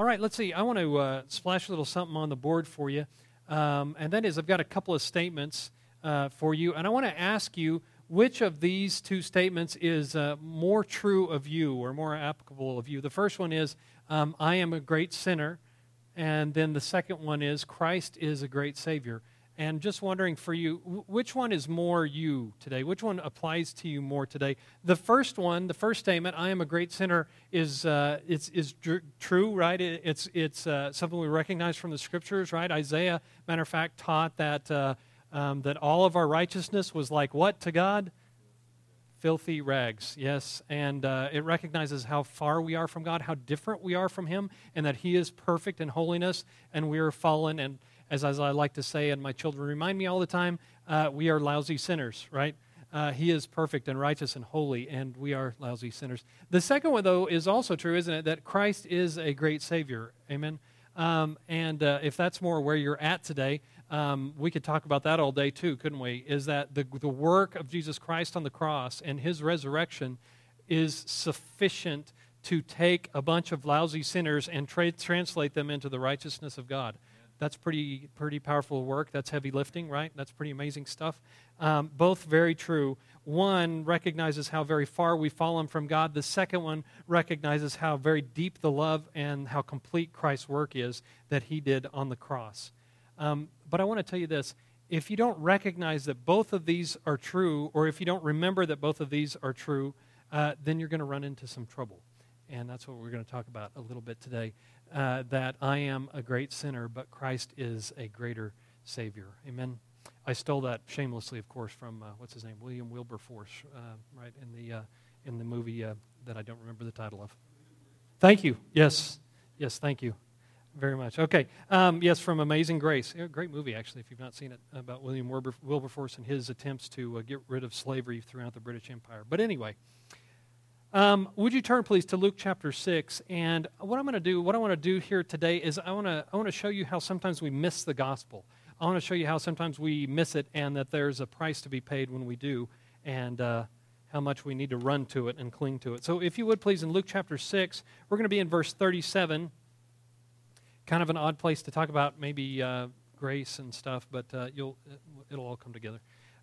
All right, let's see. I want to uh, splash a little something on the board for you. Um, and that is, I've got a couple of statements uh, for you. And I want to ask you which of these two statements is uh, more true of you or more applicable of you. The first one is, um, I am a great sinner. And then the second one is, Christ is a great Savior. And just wondering for you, which one is more you today? Which one applies to you more today? The first one, the first statement, "I am a great sinner," is uh, it's is dr- true, right? It, it's it's uh, something we recognize from the scriptures, right? Isaiah, matter of fact, taught that uh, um, that all of our righteousness was like what to God? Filthy rags, yes. And uh, it recognizes how far we are from God, how different we are from Him, and that He is perfect in holiness, and we are fallen and as, as I like to say, and my children remind me all the time, uh, we are lousy sinners, right? Uh, he is perfect and righteous and holy, and we are lousy sinners. The second one, though, is also true, isn't it? That Christ is a great Savior. Amen. Um, and uh, if that's more where you're at today, um, we could talk about that all day too, couldn't we? Is that the, the work of Jesus Christ on the cross and his resurrection is sufficient to take a bunch of lousy sinners and tra- translate them into the righteousness of God? That's pretty, pretty powerful work. That's heavy lifting, right? That's pretty amazing stuff. Um, both very true. One recognizes how very far we've fallen from God. The second one recognizes how very deep the love and how complete Christ's work is that he did on the cross. Um, but I want to tell you this if you don't recognize that both of these are true, or if you don't remember that both of these are true, uh, then you're going to run into some trouble. And that's what we're going to talk about a little bit today uh, that I am a great sinner, but Christ is a greater Savior. Amen. I stole that shamelessly, of course, from uh, what's his name, William Wilberforce, uh, right in the uh, in the movie uh, that I don't remember the title of. Thank you. Yes, yes, thank you very much. Okay, um, yes, from Amazing Grace, yeah, great movie actually. If you've not seen it, about William Wilberforce and his attempts to uh, get rid of slavery throughout the British Empire. But anyway. Um, would you turn, please, to Luke chapter 6? And what I'm going to do, what I want to do here today is I want to I want to show you how sometimes we miss the gospel. I want to show you how sometimes we miss it and that there's a price to be paid when we do, and uh, how much we need to run to it and cling to it. So, if you would please, in Luke chapter 6, we're going to be in verse 37. Kind of an odd place to talk about maybe uh, grace and stuff, but uh, you'll, it'll all come together.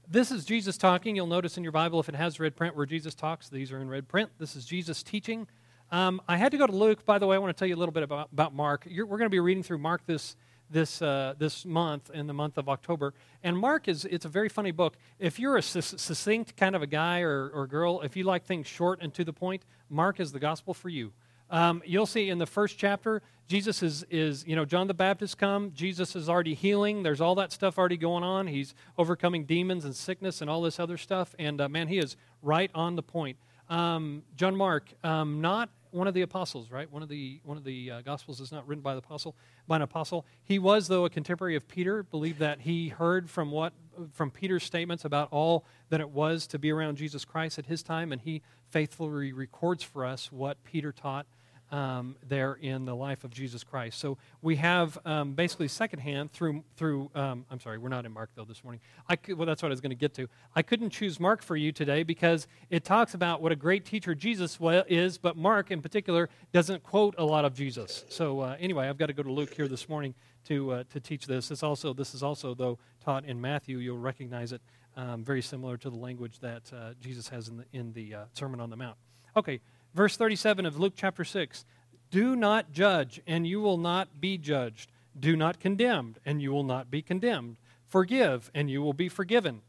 This is Jesus talking. You'll notice in your Bible, if it has red print where Jesus talks, these are in red print. This is Jesus teaching. Um, I had to go to Luke. By the way, I want to tell you a little bit about, about Mark. You're, we're going to be reading through Mark this this uh, this month in the month of October. And Mark is it's a very funny book. If you're a succinct kind of a guy or, or girl, if you like things short and to the point, Mark is the gospel for you. Um, you'll see in the first chapter, Jesus is, is, you know, John the Baptist come. Jesus is already healing. There's all that stuff already going on. He's overcoming demons and sickness and all this other stuff. And uh, man, he is right on the point. Um, John Mark, um, not one of the apostles, right? One of the one of the uh, gospels is not written by the apostle, by an apostle. He was, though, a contemporary of Peter. Believed that he heard from what from Peter's statements about all that it was to be around Jesus Christ at his time, and he faithfully records for us what Peter taught um, there in the life of Jesus Christ. So we have um, basically secondhand through through. Um, I'm sorry, we're not in Mark though this morning. I could, well, that's what I was going to get to. I couldn't choose Mark for you today because it talks about what a great teacher Jesus is, but Mark in particular doesn't quote a lot of Jesus. So uh, anyway, I've got to go to Luke here this morning to uh, to teach this. It's also this is also though taught in Matthew. You'll recognize it. Um, very similar to the language that uh, Jesus has in the in the uh, Sermon on the Mount. Okay, Verse 37 of Luke chapter 6 Do not judge, and you will not be judged. Do not condemn, and you will not be condemned. Forgive, and you will be forgiven.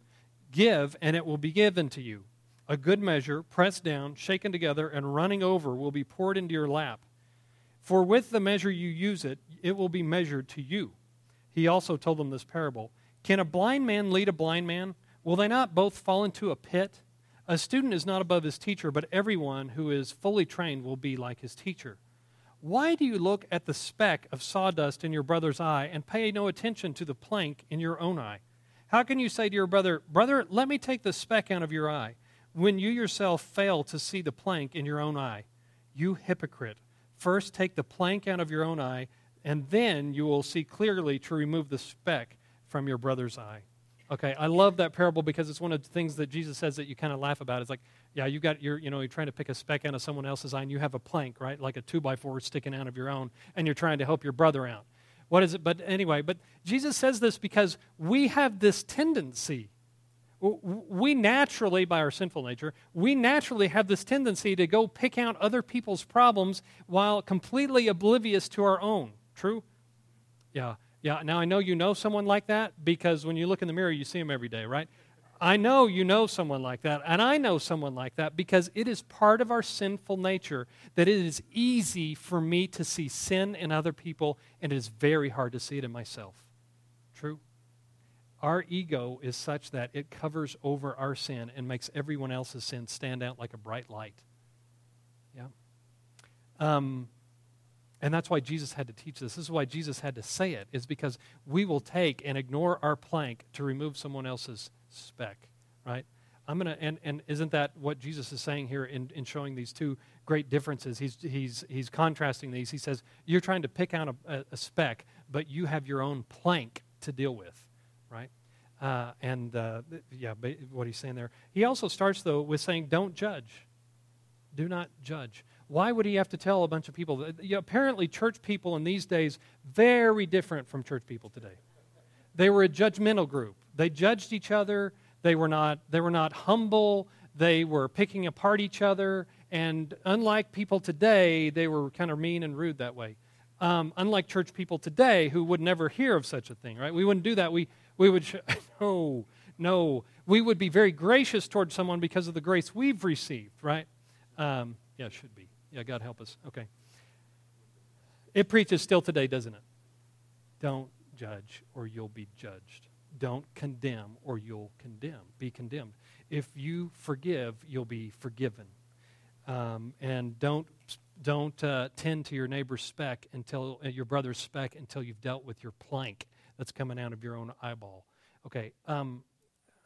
Give, and it will be given to you. A good measure, pressed down, shaken together, and running over, will be poured into your lap. For with the measure you use it, it will be measured to you. He also told them this parable Can a blind man lead a blind man? Will they not both fall into a pit? A student is not above his teacher, but everyone who is fully trained will be like his teacher. Why do you look at the speck of sawdust in your brother's eye and pay no attention to the plank in your own eye? How can you say to your brother, Brother, let me take the speck out of your eye, when you yourself fail to see the plank in your own eye? You hypocrite. First take the plank out of your own eye, and then you will see clearly to remove the speck from your brother's eye. Okay, I love that parable because it's one of the things that Jesus says that you kind of laugh about. It's like, yeah, you got your, you know, you're trying to pick a speck out of someone else's eye, and you have a plank, right, like a two by four sticking out of your own, and you're trying to help your brother out. What is it? But anyway, but Jesus says this because we have this tendency. We naturally, by our sinful nature, we naturally have this tendency to go pick out other people's problems while completely oblivious to our own. True? Yeah. Yeah, now I know you know someone like that because when you look in the mirror, you see them every day, right? I know you know someone like that, and I know someone like that because it is part of our sinful nature that it is easy for me to see sin in other people, and it is very hard to see it in myself. True? Our ego is such that it covers over our sin and makes everyone else's sin stand out like a bright light. Yeah? Um, and that's why Jesus had to teach this. This is why Jesus had to say it, is because we will take and ignore our plank to remove someone else's speck, right? I'm to, and, and isn't that what Jesus is saying here in, in showing these two great differences? He's, he's, he's contrasting these. He says, You're trying to pick out a, a speck, but you have your own plank to deal with, right? Uh, and uh, yeah, what he's saying there. He also starts, though, with saying, Don't judge. Do not judge. Why would he have to tell a bunch of people? That, you know, apparently, church people in these days, very different from church people today. They were a judgmental group. They judged each other. They were not, they were not humble. They were picking apart each other. And unlike people today, they were kind of mean and rude that way. Um, unlike church people today who would never hear of such a thing, right? We wouldn't do that. We, we would, sh- no, no. We would be very gracious towards someone because of the grace we've received, right? Um, yeah, should be. Yeah, God help us. Okay. It preaches still today, doesn't it? Don't judge or you'll be judged. Don't condemn or you'll condemn, be condemned. If you forgive, you'll be forgiven. Um, and don't don't uh, tend to your neighbor's speck until uh, your brother's speck until you've dealt with your plank that's coming out of your own eyeball. Okay, um,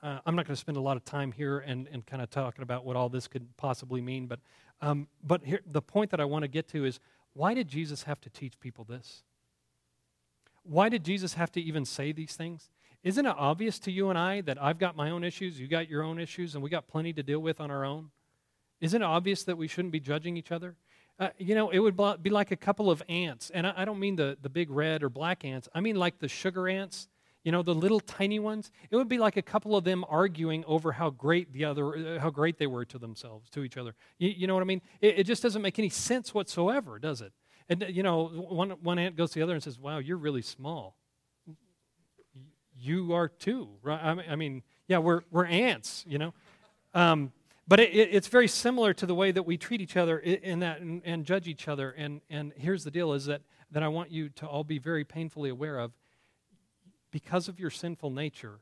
uh, I'm not going to spend a lot of time here and, and kind of talking about what all this could possibly mean, but, um, but here, the point that I want to get to is why did Jesus have to teach people this? Why did Jesus have to even say these things? Isn't it obvious to you and I that I've got my own issues, you got your own issues, and we got plenty to deal with on our own? Isn't it obvious that we shouldn't be judging each other? Uh, you know, it would be like a couple of ants, and I, I don't mean the, the big red or black ants, I mean like the sugar ants you know, the little tiny ones, it would be like a couple of them arguing over how great the other, uh, how great they were to themselves, to each other. You, you know what I mean? It, it, just doesn't make any sense whatsoever, does it? And, uh, you know, one, one ant goes to the other and says, wow, you're really small. You are too, right? I mean, I mean yeah, we're, we're ants, you know? Um, but it, it, it's very similar to the way that we treat each other in that and, and judge each other. And, and here's the deal is that, that I want you to all be very painfully aware of because of your sinful nature,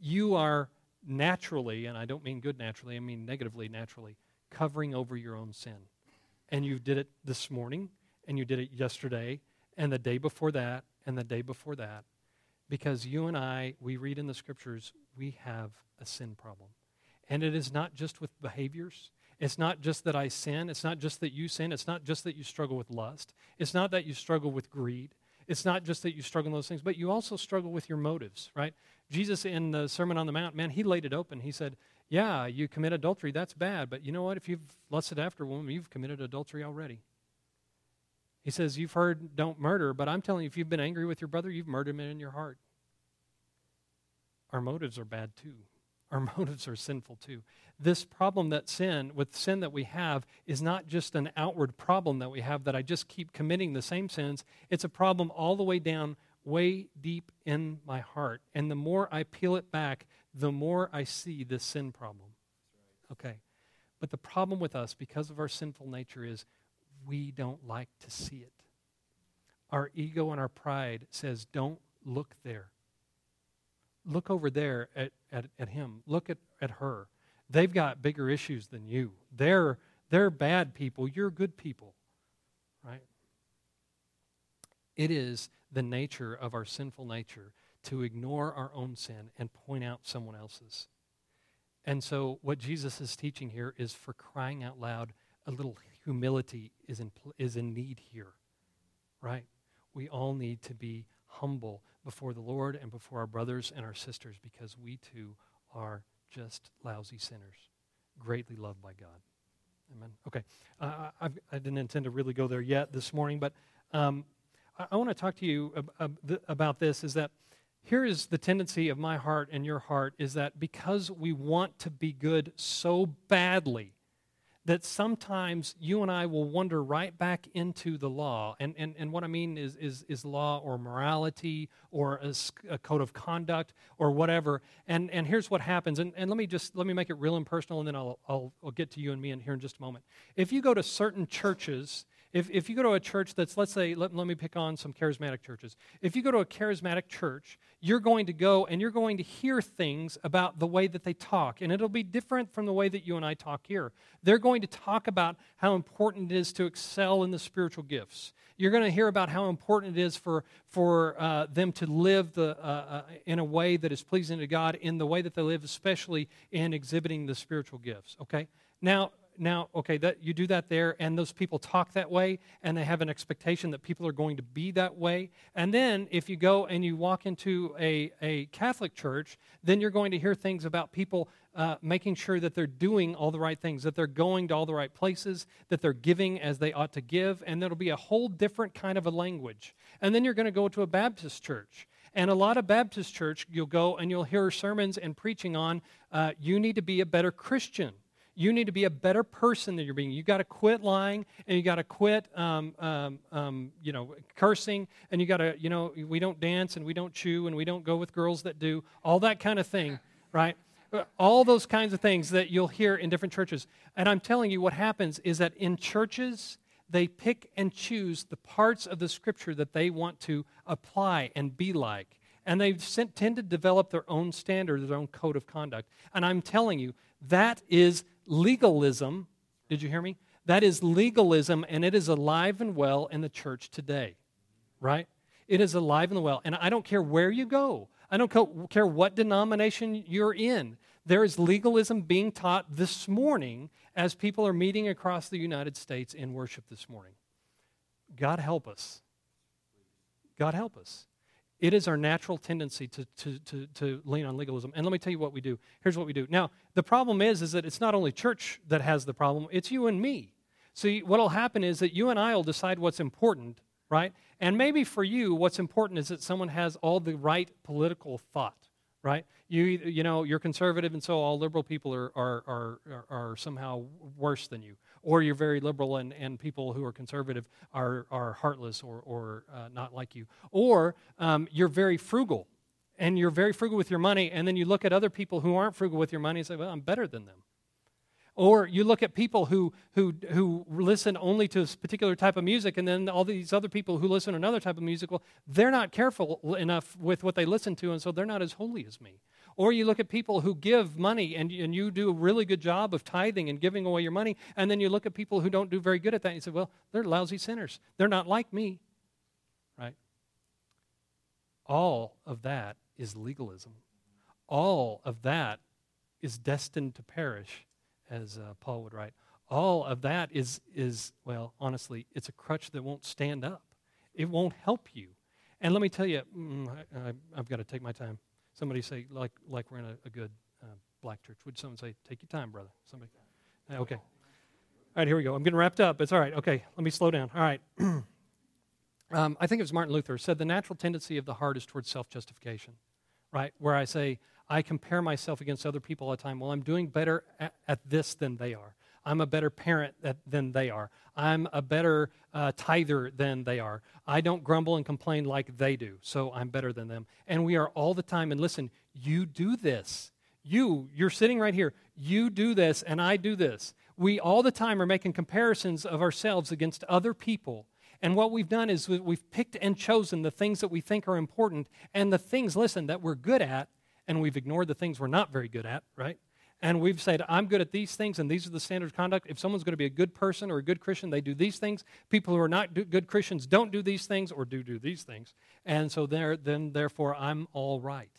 you are naturally, and I don't mean good naturally, I mean negatively naturally, covering over your own sin. And you did it this morning, and you did it yesterday, and the day before that, and the day before that. Because you and I, we read in the scriptures, we have a sin problem. And it is not just with behaviors. It's not just that I sin. It's not just that you sin. It's not just that you struggle with lust. It's not that you struggle with greed. It's not just that you struggle in those things, but you also struggle with your motives, right? Jesus in the Sermon on the Mount, man, he laid it open. He said, Yeah, you commit adultery, that's bad, but you know what? If you've lusted after a woman, you've committed adultery already. He says, You've heard don't murder, but I'm telling you, if you've been angry with your brother, you've murdered him in your heart. Our motives are bad too. Our motives are sinful too this problem that sin, with sin that we have, is not just an outward problem that we have that I just keep committing the same sins. It's a problem all the way down, way deep in my heart. And the more I peel it back, the more I see this sin problem. Okay. But the problem with us, because of our sinful nature, is we don't like to see it. Our ego and our pride says, don't look there. Look over there at, at, at him. Look at, at her They've got bigger issues than you. They're, they're bad people. You're good people. Right? It is the nature of our sinful nature to ignore our own sin and point out someone else's. And so, what Jesus is teaching here is for crying out loud, a little humility is in, is in need here. Right? We all need to be humble before the Lord and before our brothers and our sisters because we too are just lousy sinners, greatly loved by God. Amen. Okay. Uh, I, I didn't intend to really go there yet this morning, but um, I, I want to talk to you ab- ab- about this is that here is the tendency of my heart and your heart is that because we want to be good so badly, that sometimes you and I will wander right back into the law. And, and, and what I mean is, is, is law or morality or a, a, code of conduct or whatever. And, and here's what happens. And, and let me just let me make it real impersonal and then I'll, I'll, I'll get to you and me in here in just a moment. If you go to certain churches if, if you go to a church that's, let's say, let, let me pick on some charismatic churches. If you go to a charismatic church, you're going to go and you're going to hear things about the way that they talk. And it'll be different from the way that you and I talk here. They're going to talk about how important it is to excel in the spiritual gifts. You're going to hear about how important it is for, for uh, them to live the, uh, uh, in a way that is pleasing to God in the way that they live, especially in exhibiting the spiritual gifts. Okay? Now, now, okay, that you do that there, and those people talk that way, and they have an expectation that people are going to be that way. And then, if you go and you walk into a, a Catholic church, then you're going to hear things about people uh, making sure that they're doing all the right things, that they're going to all the right places, that they're giving as they ought to give, and there'll be a whole different kind of a language. And then you're going to go to a Baptist church. And a lot of Baptist church, you'll go and you'll hear sermons and preaching on uh, you need to be a better Christian you need to be a better person than you're being. You got to quit lying, and you got to quit, um, um, um, you know, cursing, and you got to, you know, we don't dance and we don't chew and we don't go with girls that do all that kind of thing, right? All those kinds of things that you'll hear in different churches. And I'm telling you, what happens is that in churches, they pick and choose the parts of the scripture that they want to apply and be like. And they tend to develop their own standard, their own code of conduct. And I'm telling you, that is legalism. Did you hear me? That is legalism, and it is alive and well in the church today, right? It is alive and well. And I don't care where you go, I don't care what denomination you're in. There is legalism being taught this morning as people are meeting across the United States in worship this morning. God help us. God help us. It is our natural tendency to, to, to, to, lean on legalism. And let me tell you what we do. Here's what we do. Now, the problem is, is that it's not only church that has the problem, it's you and me. See, what will happen is that you and I will decide what's important, right? And maybe for you, what's important is that someone has all the right political thought, right? You, you know, you're conservative, and so all liberal people are, are, are, are somehow worse than you or you're very liberal and, and people who are conservative are, are heartless or, or uh, not like you. Or um, you're very frugal and you're very frugal with your money, and then you look at other people who aren't frugal with your money and say, Well, I'm better than them. Or you look at people who, who, who listen only to a particular type of music, and then all these other people who listen to another type of music, well, they're not careful enough with what they listen to, and so they're not as holy as me. Or you look at people who give money and, and you do a really good job of tithing and giving away your money, and then you look at people who don't do very good at that and you say, well, they're lousy sinners. They're not like me. Right? All of that is legalism. All of that is destined to perish, as uh, Paul would write. All of that is, is, well, honestly, it's a crutch that won't stand up. It won't help you. And let me tell you, mm, I, have got to take my time. Somebody say, like, like we're in a, a good uh, black church. Would someone say, take your time, brother? Somebody. Okay. All right, here we go. I'm getting wrapped up. It's all right. Okay, let me slow down. All right. um, I think it was Martin Luther said the natural tendency of the heart is towards self justification, right? Where I say, I compare myself against other people all the time. Well, I'm doing better at, at this than they are. I'm a better parent than they are. I'm a better uh, tither than they are. I don't grumble and complain like they do, so I'm better than them. And we are all the time, and listen, you do this. You, you're sitting right here. You do this, and I do this. We all the time are making comparisons of ourselves against other people. And what we've done is we've picked and chosen the things that we think are important and the things, listen, that we're good at, and we've ignored the things we're not very good at, right? And we've said, I'm good at these things, and these are the standards of conduct. If someone's going to be a good person or a good Christian, they do these things. People who are not good Christians don't do these things or do do these things. And so there, then, therefore, I'm all right.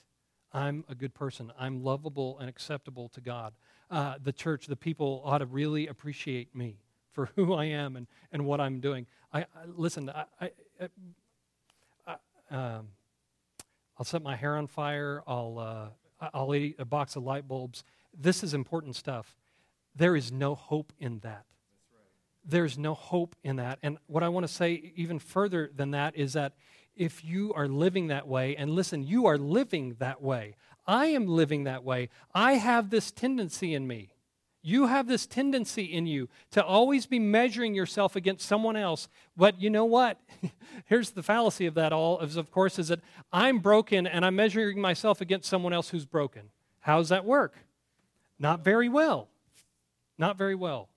I'm a good person. I'm lovable and acceptable to God. Uh, the church, the people ought to really appreciate me for who I am and, and what I'm doing. I, I listen. I, I, I um, I'll set my hair on fire. I'll, uh, I'll eat a box of light bulbs. This is important stuff. There is no hope in that. There's no hope in that. And what I want to say even further than that is that if you are living that way, and listen, you are living that way. I am living that way. I have this tendency in me. You have this tendency in you to always be measuring yourself against someone else. But you know what? Here's the fallacy of that all, is of course, is that I'm broken and I'm measuring myself against someone else who's broken. How does that work? Not very well. Not very well.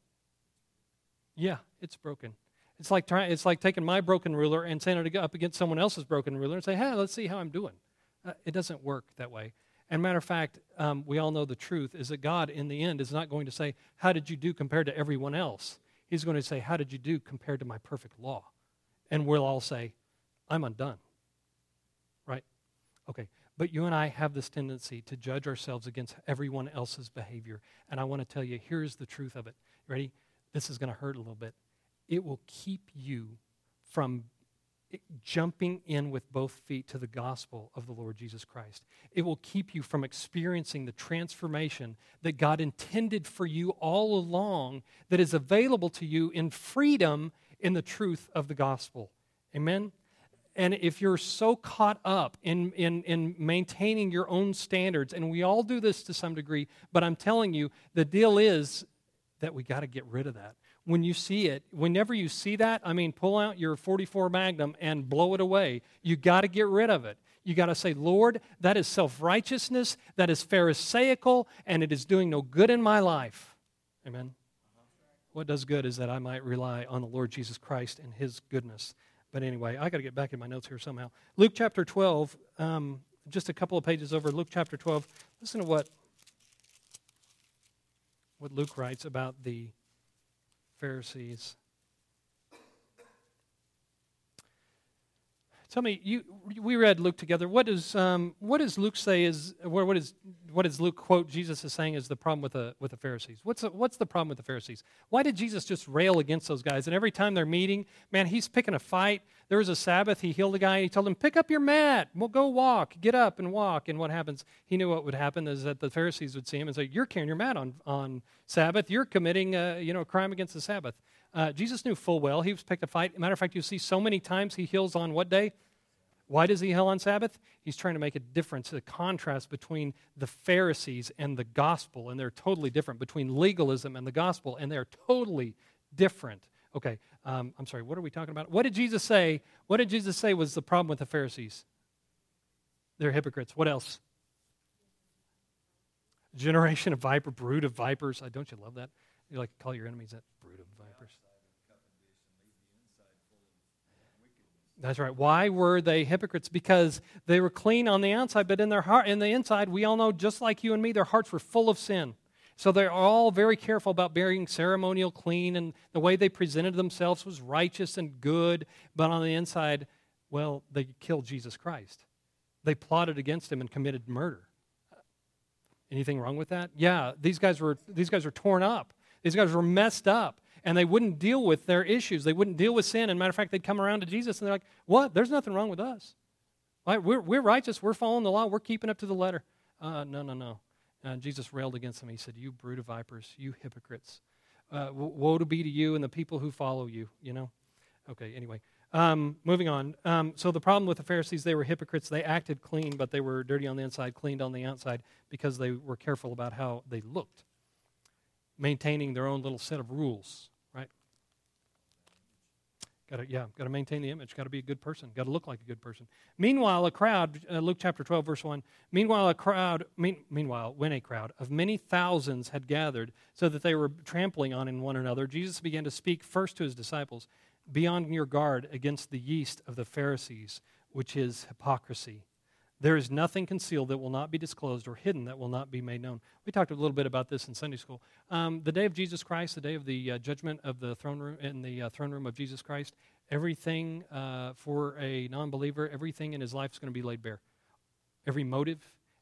Yeah, it's broken. It's like trying, it's like taking my broken ruler and setting it up against someone else's broken ruler and say, hey, let's see how I'm doing. Uh, it doesn't work that way. And matter of fact, um, we all know the truth is that God, in the end, is not going to say, How did you do compared to everyone else? He's going to say, How did you do compared to my perfect law? And we'll all say, I'm undone. Right? Okay. But you and I have this tendency to judge ourselves against everyone else's behavior. And I want to tell you, here's the truth of it. Ready? This is going to hurt a little bit. It will keep you from eh, jumping in with both feet to the gospel of the Lord Jesus Christ. It will keep you from experiencing the transformation that God intended for you all along, that is available to you in freedom in the truth of the gospel. Amen? And if you're so caught up in, in, in maintaining your own standards, and we all do this to some degree, but I'm telling you, the deal is that we got to get rid of that when you see it, whenever you see that, I mean, pull out your 44 Magnum and blow it away. You got to get rid of it. You got to say, Lord, that is self righteousness, that is Pharisaical, and it is doing no good in my life. Amen. What does good is that I might rely on the Lord Jesus Christ and his goodness. But anyway, I got to get back in my notes here somehow. Luke chapter 12, um, just a couple of pages over, Luke chapter 12. Listen to what, what Luke writes about the Pharisees. Tell me, you, we read Luke together. What does, um, what does Luke say is, what, is, what does Luke quote Jesus is saying is the problem with the, with the Pharisees? What's the, what's the problem with the Pharisees? Why did Jesus just rail against those guys? And every time they're meeting, man, he's picking a fight. There was a Sabbath, he healed a guy, and he told him, pick up your mat, well, go walk, get up and walk. And what happens? He knew what would happen is that the Pharisees would see him and say, you're carrying your mat on, on Sabbath, you're committing uh, you know, a crime against the Sabbath. Uh, Jesus knew full well he was picked a fight. Matter of fact, you see so many times he heals on what day? Why does he heal on Sabbath? He's trying to make a difference, a contrast between the Pharisees and the gospel, and they're totally different, between legalism and the gospel, and they're totally different. Okay, um, I'm sorry, what are we talking about? What did Jesus say? What did Jesus say was the problem with the Pharisees? They're hypocrites. What else? Generation of viper, brood of vipers. don't you love that? You like to call your enemies that vipers. That's right. Why were they hypocrites? Because they were clean on the outside, but in their heart, in the inside, we all know, just like you and me, their hearts were full of sin. So they're all very careful about being ceremonial clean, and the way they presented themselves was righteous and good. But on the inside, well, they killed Jesus Christ. They plotted against him and committed murder. Anything wrong with that? Yeah, these guys were these guys were torn up. These guys were messed up and they wouldn't deal with their issues. They wouldn't deal with sin. And matter of fact, they'd come around to Jesus and they're like, What? There's nothing wrong with us. Right? We're, we're righteous. We're following the law. We're keeping up to the letter. Uh, no, no, no. And Jesus railed against them. He said, You brood of vipers, you hypocrites. Uh, woe to be to you and the people who follow you, you know? Okay, anyway. Um, moving on. Um, so the problem with the Pharisees, they were hypocrites. They acted clean, but they were dirty on the inside, cleaned on the outside because they were careful about how they looked, maintaining their own little set of rules. Got to, yeah, got to maintain the image. Got to be a good person. Got to look like a good person. Meanwhile, a crowd, uh, Luke chapter 12, verse 1. Meanwhile, a crowd, mean, meanwhile, when a crowd of many thousands had gathered so that they were trampling on in one another, Jesus began to speak first to his disciples Be on your guard against the yeast of the Pharisees, which is hypocrisy. There is nothing concealed that will not be disclosed or hidden that will not be made known. We talked a little bit about this in Sunday school. Um, the day of Jesus Christ, the day of the uh, judgment of the throne room in the uh, throne room of Jesus Christ, everything uh, for a non-believer, everything in his life is going to be laid bare. Every motive,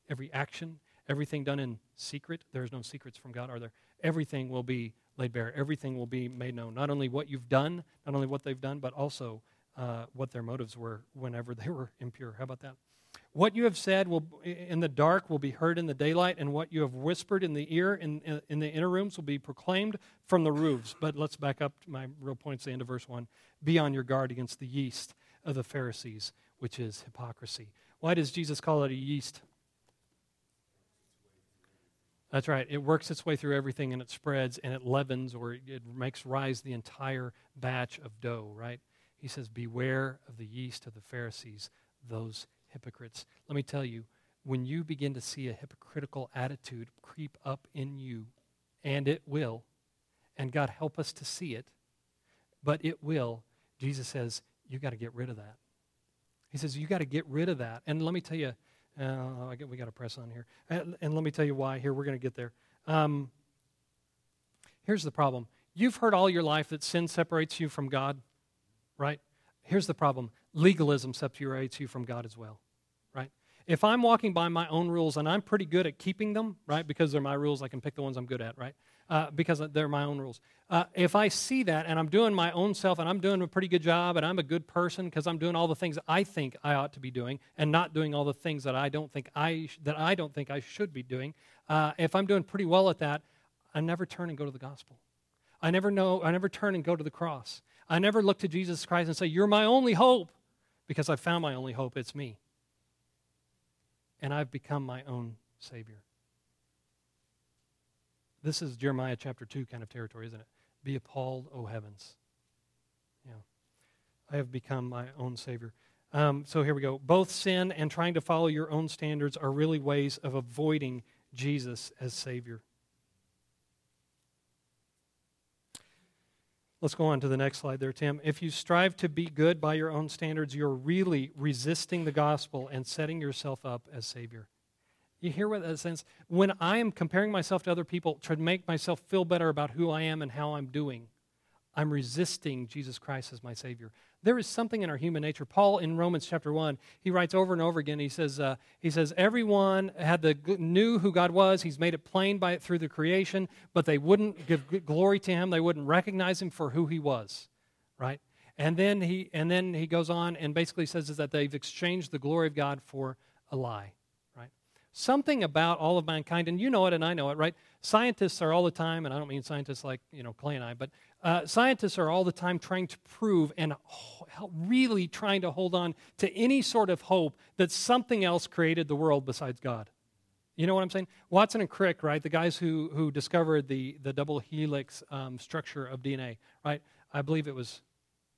every action, everything done in secret. There's no secrets from God, are there? Everything will be laid bare. Everything will be made known. Not only what you've done, not only what they've done, but also uh, what their motives were whenever they were impure. How about that? What you have said will, in the dark will be heard in the daylight, and what you have whispered in the ear in, in, the inner rooms will be proclaimed from the roofs. But let's back up to my real points, the end of verse 1. Be on your guard against the yeast of the Pharisees, which is hypocrisy. Why does Jesus call it a yeast? That's right. It works its way through everything and it spreads and it leavens or it makes rise the entire batch of dough, right? He says, Beware of the yeast of the Pharisees, those hypocrites. Let me tell you, when you begin to see a hypocritical attitude creep up in you, and it will, and God help us to see it, but it will, Jesus says, you got to get rid of that. He says, you got to get rid of that. And let me tell you, uh, we got to press on here. And, and, let me tell you why. Here, we're going to get there. Um, here's the problem. You've heard all your life that sin separates you from God, right? Here's the problem legalism separates you from God as well, right? If I'm walking by my own rules and I'm pretty good at keeping them, right, because they're my rules, I can pick the ones I'm good at, right? Uh, because they're my own rules. Uh, if I see that and I'm doing my own self and I'm doing a pretty good job and I'm a good person because I'm doing all the things I think I ought to be doing and not doing all the things that I don't think I sh- that I don't think I should be doing, uh, if I'm doing pretty well at that, I never turn and go to the gospel. I never know. I never turn and go to the cross. I never look to Jesus Christ and say, "You're my only hope," because I found my only hope. It's me, and I've become my own savior. This is Jeremiah chapter 2 kind of territory, isn't it? Be appalled, O heavens. Yeah. I have become my own Savior. Um, so here we go. Both sin and trying to follow your own standards are really ways of avoiding Jesus as Savior. Let's go on to the next slide there, Tim. If you strive to be good by your own standards, you're really resisting the gospel and setting yourself up as Savior. You hear what that sense? When I am comparing myself to other people to make myself feel better about who I am and how I'm doing, I'm resisting Jesus Christ as my Savior. There is something in our human nature. Paul in Romans chapter 1, he writes over and over again, he says, uh, he says everyone had the knew who God was. He's made it plain by it through the creation, but they wouldn't give glory to him. They wouldn't recognize him for who he was, right? And then he, and then he goes on and basically says is that they've exchanged the glory of God for a lie right? something about all of mankind, and you know it and I know it, right? Scientists are all the time, and I don't mean scientists like, you know, Clay and I, but uh, scientists are all the time trying to prove and really trying to hold on to any sort of hope that something else created the world besides God. You know what I'm saying? Watson and Crick, right? The guys who, who discovered the, the double helix um, structure of DNA, right? I believe it was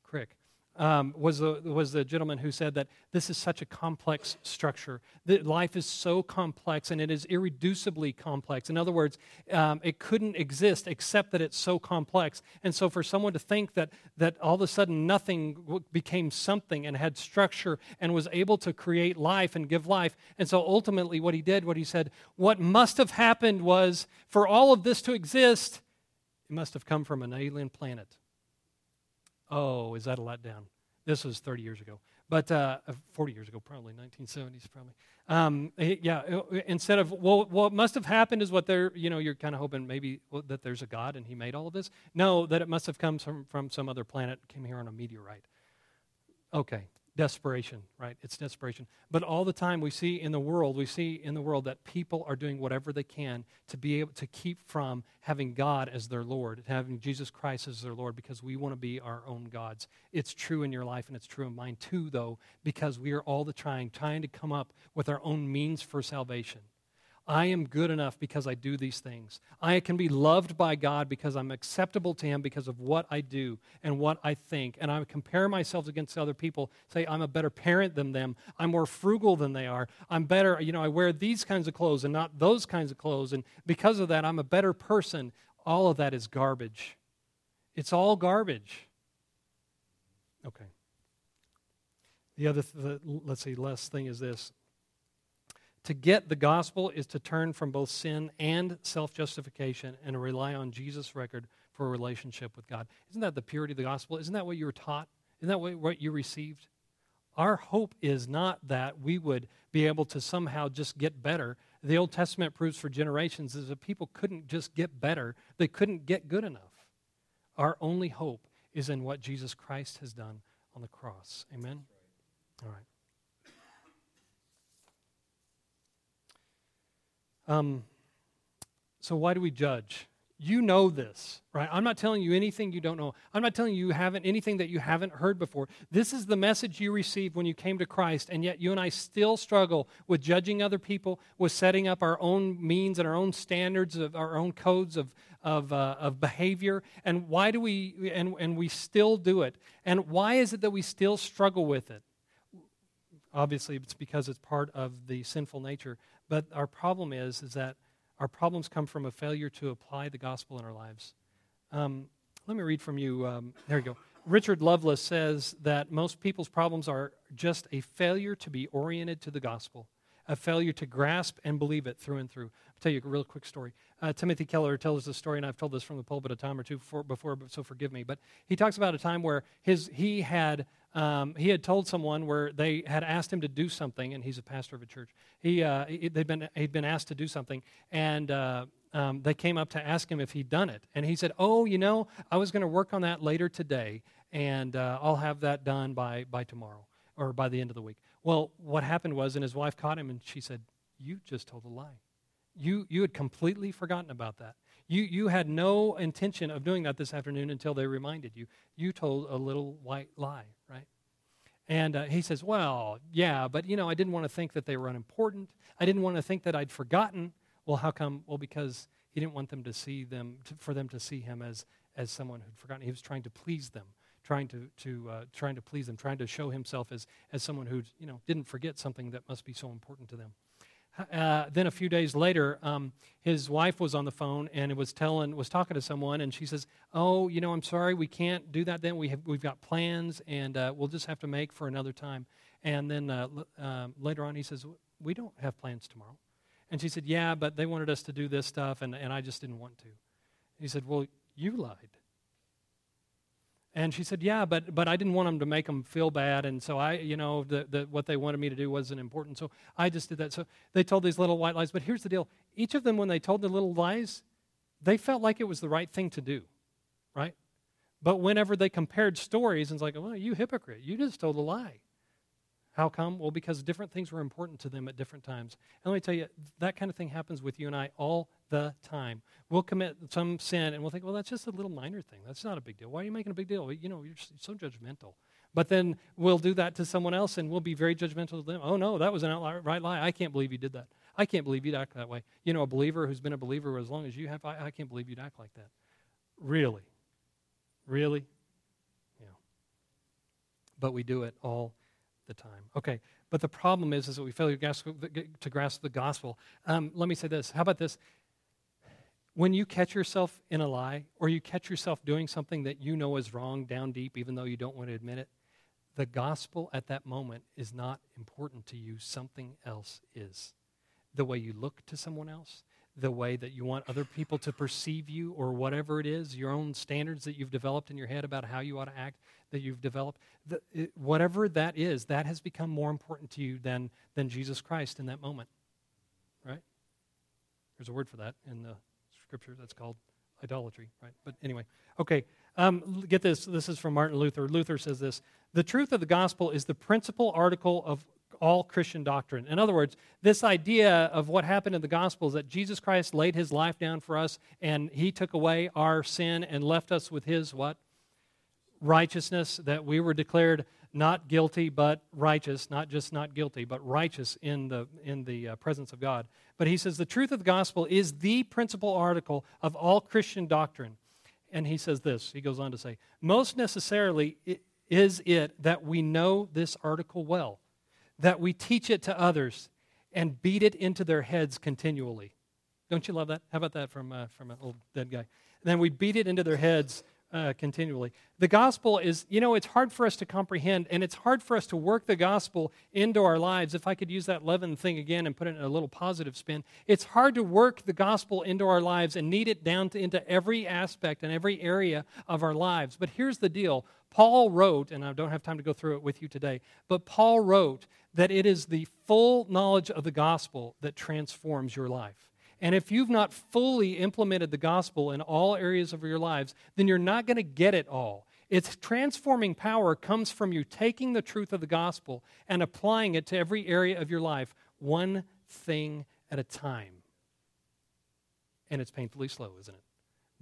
Crick um, was, the, was the gentleman who said that this is such a complex structure. That life is so complex and it is irreducibly complex. In other words, um, it couldn't exist except that it's so complex. And so for someone to think that, that all of a sudden nothing became something and had structure and was able to create life and give life. And so ultimately, what he did, what he said, what must have happened was for all of this to exist, it must have come from an alien planet. Oh, is that a letdown? This was 30 years ago, but uh, 40 years ago, probably 1970s, probably. Um, eh, yeah, uh, instead of well, what must have happened is what they're, you know, you're kind of hoping maybe that there's a God and He made all of this. No, that it must have come from from some other planet, came here on a meteorite. Okay, desperation, right? It's desperation. But all the time we see in the world, we see in the world that people are doing whatever they can to be able to keep from having God as their Lord, having Jesus Christ as their Lord, because we want to be our own gods. It's true in your life and it's true in mine too, though, because we are all the trying, trying to come up with our own means for salvation. I am good enough because I do these things. I can be loved by God because I'm acceptable to Him because of what I do and what I think. And I compare myself against other people, say, I'm a better parent than them. I'm more frugal than they are. I'm better, you know, I wear these kinds of clothes and not those kinds of clothes. And because of that, I'm a better person. All of that is garbage. It's all garbage. Okay. The other, the, let's see, last thing is this to get the gospel is to turn from both sin and self justification and rely on Jesus' record for a relationship with God. Isn't that the purity of the gospel? Isn't that what you were taught? Isn't that what you received? Our hope is not that we would be able to somehow just get better. The Old Testament proves for generations is that people couldn't just get better, they couldn't get good enough. Our only hope is in what Jesus Christ has done on the cross. Amen? All right. Um, so, why do we judge? You know this, right? I'm not telling you anything you don't know. I'm not telling you haven't anything that you haven't heard before. This is the message you received when you came to Christ, and yet you and I still struggle with judging other people, with setting up our own means and our own standards of our own codes of of, uh, of behavior. And why do we and, and we still do it? And why is it that we still struggle with it? Obviously, it's because it's part of the sinful nature. But our problem is is that our problems come from a failure to apply the gospel in our lives. Um, let me read from you. Um, there you go. Richard Lovelace says that most people's problems are just a failure to be oriented to the gospel, a failure to grasp and believe it through and through. I'll tell you a real quick story. Uh, Timothy Keller tells this story, and I've told this from the pulpit a time or two before, so forgive me. But he talks about a time where his, he had um, he had told someone where they had asked him to do something, and he's a pastor of a church. He, uh, they'd been, he'd been asked to do something, and uh, um, they came up to ask him if he'd done it. And he said, Oh, you know, I was going to work on that later today, and uh, I'll have that done by, by tomorrow or by the end of the week. Well, what happened was, and his wife caught him, and she said, You just told a lie. You, you had completely forgotten about that. You, you had no intention of doing that this afternoon until they reminded you. You told a little white lie, right? And uh, he says, Well, yeah, but you know, I didn't want to think that they were unimportant. I didn't want to think that I'd forgotten. Well, how come? Well, because he didn't want them to see them, to, for them to see him as, as someone who'd forgotten. He was trying to please them, trying to, to, uh, trying to please them, trying to show himself as, as someone who you know, didn't forget something that must be so important to them. Uh, then a few days later, um, his wife was on the phone and was telling, was talking to someone, and she says, "Oh, you know, I'm sorry, we can't do that. Then we have, we've got plans, and uh, we'll just have to make for another time." And then uh, um, later on, he says, "We don't have plans tomorrow." And she said, "Yeah, but they wanted us to do this stuff, and, and I just didn't want to." He said, "Well, you lied." And she said, "Yeah, but but I didn't want them to make them feel bad, and so I, you know, the, the, what they wanted me to do wasn't important, so I just did that." So they told these little white lies. But here's the deal: each of them, when they told the little lies, they felt like it was the right thing to do, right? But whenever they compared stories, and it's like, "Well, you hypocrite! You just told a lie." How come? Well, because different things were important to them at different times. And let me tell you, that kind of thing happens with you and I all the time. We'll commit some sin and we'll think, well, that's just a little minor thing. That's not a big deal. Why are you making a big deal? You know, you're so judgmental. But then we'll do that to someone else and we'll be very judgmental to them. Oh, no, that was an outright lie. I can't believe you did that. I can't believe you'd act that way. You know, a believer who's been a believer as long as you have, I, I can't believe you'd act like that. Really? Really? Yeah. But we do it all the time. Okay, but the problem is, is that we fail to grasp, to grasp the gospel. Um, let me say this. How about this? When you catch yourself in a lie, or you catch yourself doing something that you know is wrong down deep, even though you don't want to admit it, the gospel at that moment is not important to you. Something else is. The way you look to someone else, the way that you want other people to perceive you, or whatever it is, your own standards that you've developed in your head about how you ought to act, that you've developed, the, it, whatever that is, that has become more important to you than, than Jesus Christ in that moment. Right? There's a word for that in the scripture that's called idolatry, right? But anyway, okay, um, get this. This is from Martin Luther. Luther says this The truth of the gospel is the principal article of all Christian doctrine. In other words, this idea of what happened in the gospel is that Jesus Christ laid his life down for us and he took away our sin and left us with his what? righteousness, that we were declared not guilty but righteous, not just not guilty, but righteous in the, in the uh, presence of God. But he says the truth of the gospel is the principal article of all Christian doctrine. And he says this, he goes on to say, most necessarily is it that we know this article well, that we teach it to others and beat it into their heads continually. Don't you love that? How about that from, uh, from an old dead guy? And then we beat it into their heads uh, continually. The gospel is, you know, it's hard for us to comprehend, and it's hard for us to work the gospel into our lives. If I could use that leaven thing again and put it in a little positive spin, it's hard to work the gospel into our lives and knead it down to, into every aspect and every area of our lives. But here's the deal Paul wrote, and I don't have time to go through it with you today, but Paul wrote that it is the full knowledge of the gospel that transforms your life. And if you've not fully implemented the gospel in all areas of your lives, then you're not going to get it all. Its transforming power comes from you taking the truth of the gospel and applying it to every area of your life, one thing at a time. And it's painfully slow, isn't it?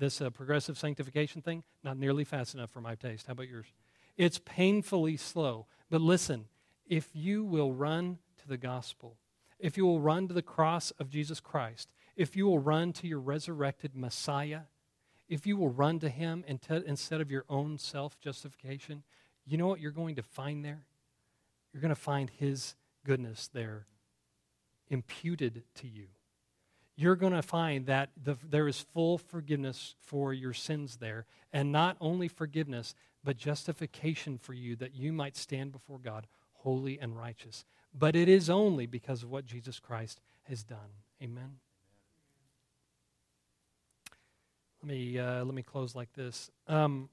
This uh, progressive sanctification thing, not nearly fast enough for my taste. How about yours? It's painfully slow. But listen, if you will run to the gospel, if you will run to the cross of Jesus Christ, if you will run to your resurrected Messiah, if you will run to Him instead of your own self justification, you know what you're going to find there? You're going to find His goodness there imputed to you you're going to find that the, there is full forgiveness for your sins there. And not only forgiveness, but justification for you that you might stand before God holy and righteous. But it is only because of what Jesus Christ has done. Amen. Let me, uh, let me close like this. Um,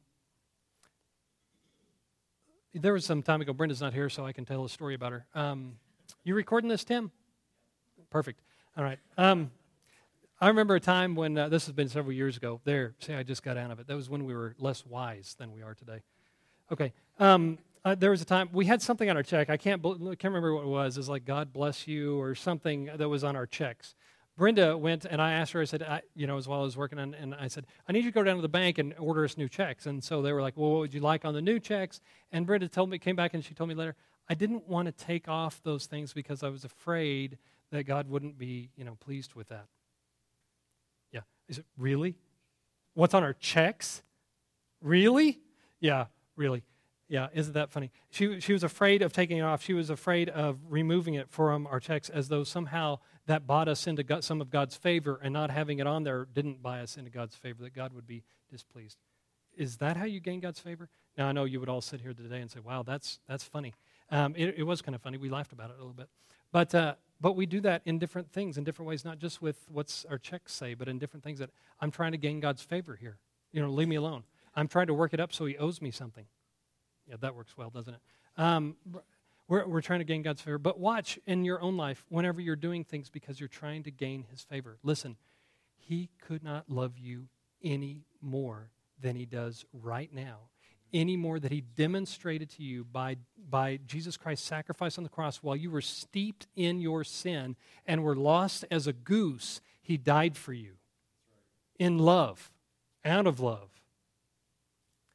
there was some time ago, Brenda's not here, so I can tell a story about her. Um, you recording this, Tim? Perfect. All right. Um, I remember a time when, uh, this has been several years ago. There, see, I just got out of it. That was when we were less wise than we are today. Okay. Um, uh, there was a time, we had something on our check. I can't, can't remember what it was. It's like, God bless you, or something that was on our checks. Brenda went and I asked her, I said, I, you know, as I was working on, and I said, I need you to go down to the bank and order us new checks. And so they were like, well, what would you like on the new checks? And Brenda told me, came back and she told me later, I didn't want to take off those things because I was afraid that God wouldn't be, you know, pleased with that. Is it really? What's on our checks? Really? Yeah, really. Yeah, isn't that funny? She, she was afraid of taking it off. She was afraid of removing it from our checks as though somehow that bought us into God, some of God's favor, and not having it on there didn't buy us into God's favor, that God would be displeased. Is that how you gain God's favor? Now, I know you would all sit here today and say, wow, that's, that's funny. Um, it, it, was kind of funny. We laughed about it a little bit. But uh, but we do that in different things, in different ways, not just with what's our checks say, but in different things that I'm trying to gain God's favor here. You know, leave me alone. I'm trying to work it up so he owes me something. Yeah, that works well, doesn't it? Um, we're, we're trying to gain God's favor. But watch in your own life whenever you're doing things because you're trying to gain his favor. Listen, he could not love you any more than he does right now any more that he demonstrated to you by, by Jesus Christ's sacrifice on the cross while you were steeped in your sin and were lost as a goose, he died for you in love, out of love.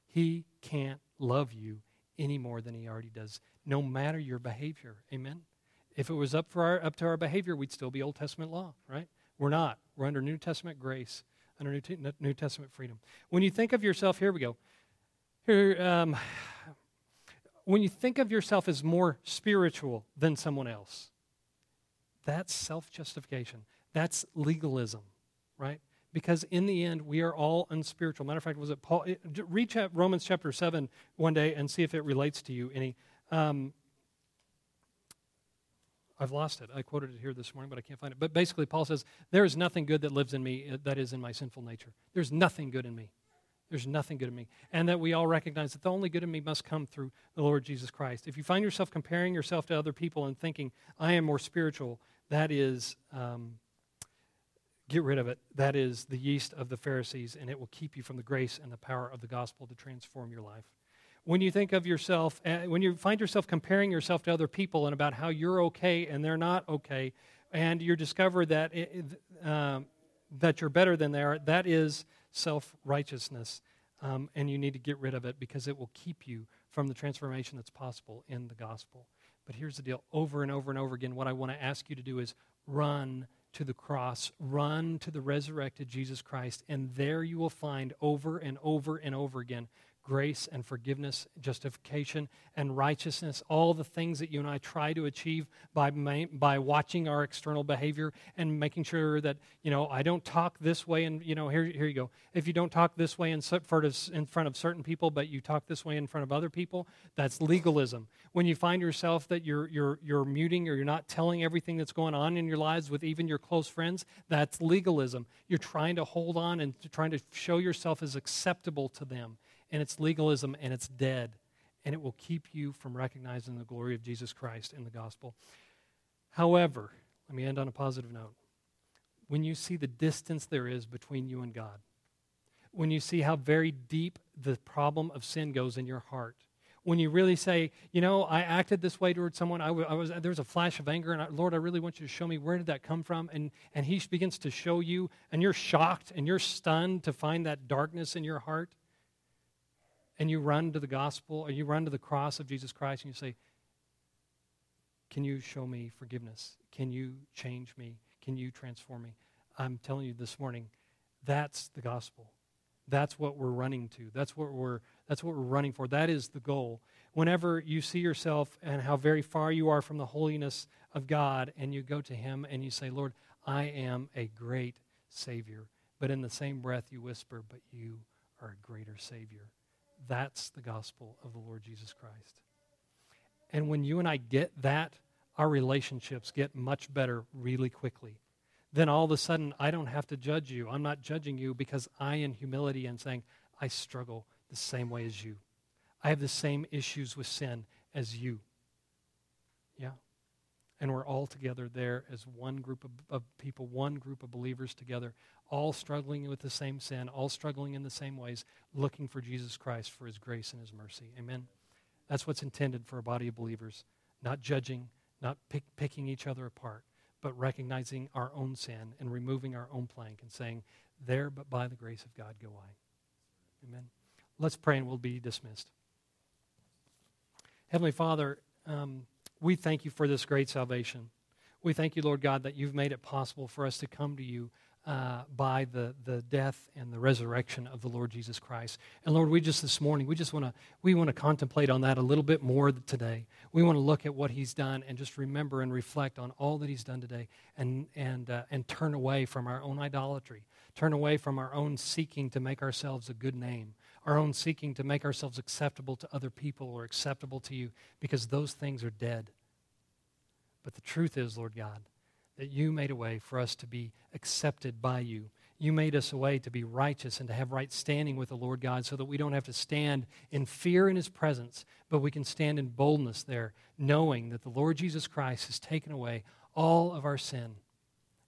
He can't love you any more than he already does, no matter your behavior. Amen? If it was up, for our, up to our behavior, we'd still be Old Testament law, right? We're not. We're under New Testament grace, under New, New Testament freedom. When you think of yourself, here we go. Here, um, when you think of yourself as more spiritual than someone else, that's self justification. That's legalism, right? Because in the end, we are all unspiritual. Matter of fact, was it Paul? read Romans chapter 7 one day and see if it relates to you any. Um, I've lost it. I quoted it here this morning, but I can't find it. But basically, Paul says, There is nothing good that lives in me uh, that is in my sinful nature. There's nothing good in me. There's nothing good in me. And that we all recognize that the only good in me must come through the Lord Jesus Christ. If you find yourself comparing yourself to other people and thinking, I am more spiritual, that is, um, get rid of it. That is the yeast of the Pharisees, and it will keep you from the grace and the power of the gospel to transform your life. When you think of yourself, uh, when you find yourself comparing yourself to other people and about how you're okay and they're not okay, and you discover that, it, um, that you're better than they are, that is self righteousness, um, and you need to get rid of it because it will keep you from the transformation that's possible in the gospel. But here's the deal over and over and over again, what I want to ask you to do is run to the cross, run to the resurrected Jesus Christ, and there you will find over and over and over again grace and forgiveness, justification and righteousness, all the things that you and I try to achieve by, by watching our external behavior and making sure that, you know, I don't talk this way and, you know, here, here you go. If you don't talk this way in front, of, in front of certain people, but you talk this way in front of other people, that's legalism. When you find yourself that you're, you're, you're muting or you're not telling everything that's going on in your lives with even your close friends, that's legalism. You're trying to hold on and trying to show yourself as acceptable to them and it's legalism and it's dead. And it will keep you from recognizing the glory of Jesus Christ in the gospel. However, let me end on a positive note. When you see the distance there is between you and God, when you see how very deep the problem of sin goes in your heart. When you really say, you know, I acted this way towards someone, I, w- I was, there was a flash of anger, and I, Lord, I really want you to show me where did that come from? And, and He begins to show you, and you're shocked and you're stunned to find that darkness in your heart. And you run to the gospel, or you run to the cross of Jesus Christ, and you say, Can you show me forgiveness? Can you change me? Can you transform me? I'm telling you this morning, that's the gospel. That's what we're running to. That's what we're that's what we're running for. That is the goal. Whenever you see yourself and how very far you are from the holiness of God and you go to him and you say, "Lord, I am a great savior." But in the same breath you whisper, "But you are a greater savior." That's the gospel of the Lord Jesus Christ. And when you and I get that, our relationships get much better really quickly then all of a sudden I don't have to judge you. I'm not judging you because I, in humility, and saying, I struggle the same way as you. I have the same issues with sin as you. And we're all together there as one group of, of, people, one group of believers together, all struggling with the same sin, all struggling in the same ways, looking for Jesus Christ for his grace and his mercy. Amen. That's what's intended for a body of believers, not judging, not pick, picking each other apart but recognizing our own sin and removing our own plank and saying, There, but by the grace of God, go I. Amen. Let's pray and we'll be dismissed. Heavenly Father, um, we thank you for this great salvation. We thank you, Lord God, that you've made it possible for us to come to you uh, by the, the death and the resurrection of the Lord Jesus Christ. And Lord, we just this morning, we just want to we want to contemplate on that a little bit more today. We want to look at what He's done and just remember and reflect on all that He's done today, and and uh, and turn away from our own idolatry, turn away from our own seeking to make ourselves a good name, our own seeking to make ourselves acceptable to other people or acceptable to You, because those things are dead. But the truth is, Lord God that you made a way for us to be accepted by you. You made us a way to be righteous and to have right standing with the Lord God so that we don't have to stand in fear in His presence, but we can stand in boldness there, knowing that the Lord Jesus Christ has taken away all of our sin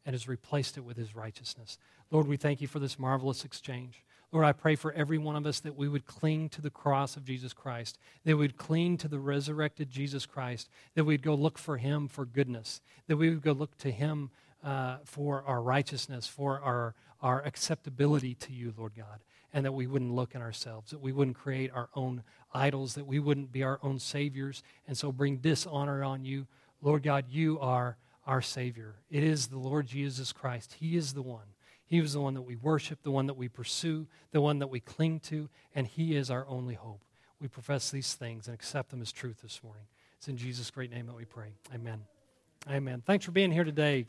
and has replaced it with His righteousness. Lord, we thank you for this marvelous exchange. Lord, I pray for every one of us that we would cling to the cross of Jesus Christ, that we would cling to the resurrected Jesus Christ, that we'd go look for him for goodness, that we would go look to him uh, for our righteousness, for our, our acceptability to you, Lord God, and that we wouldn't look in ourselves, that we wouldn't create our own idols, that we wouldn't be our own saviors, and so bring dishonor on you. Lord God, you are our Savior. It is the Lord Jesus Christ. He is the one he was the one that we worship, the one that we pursue, the one that we cling to, and He is our only hope. We profess these things and accept them as truth this morning. It's in Jesus' great name that we pray. Amen. Amen. Thanks for being here today.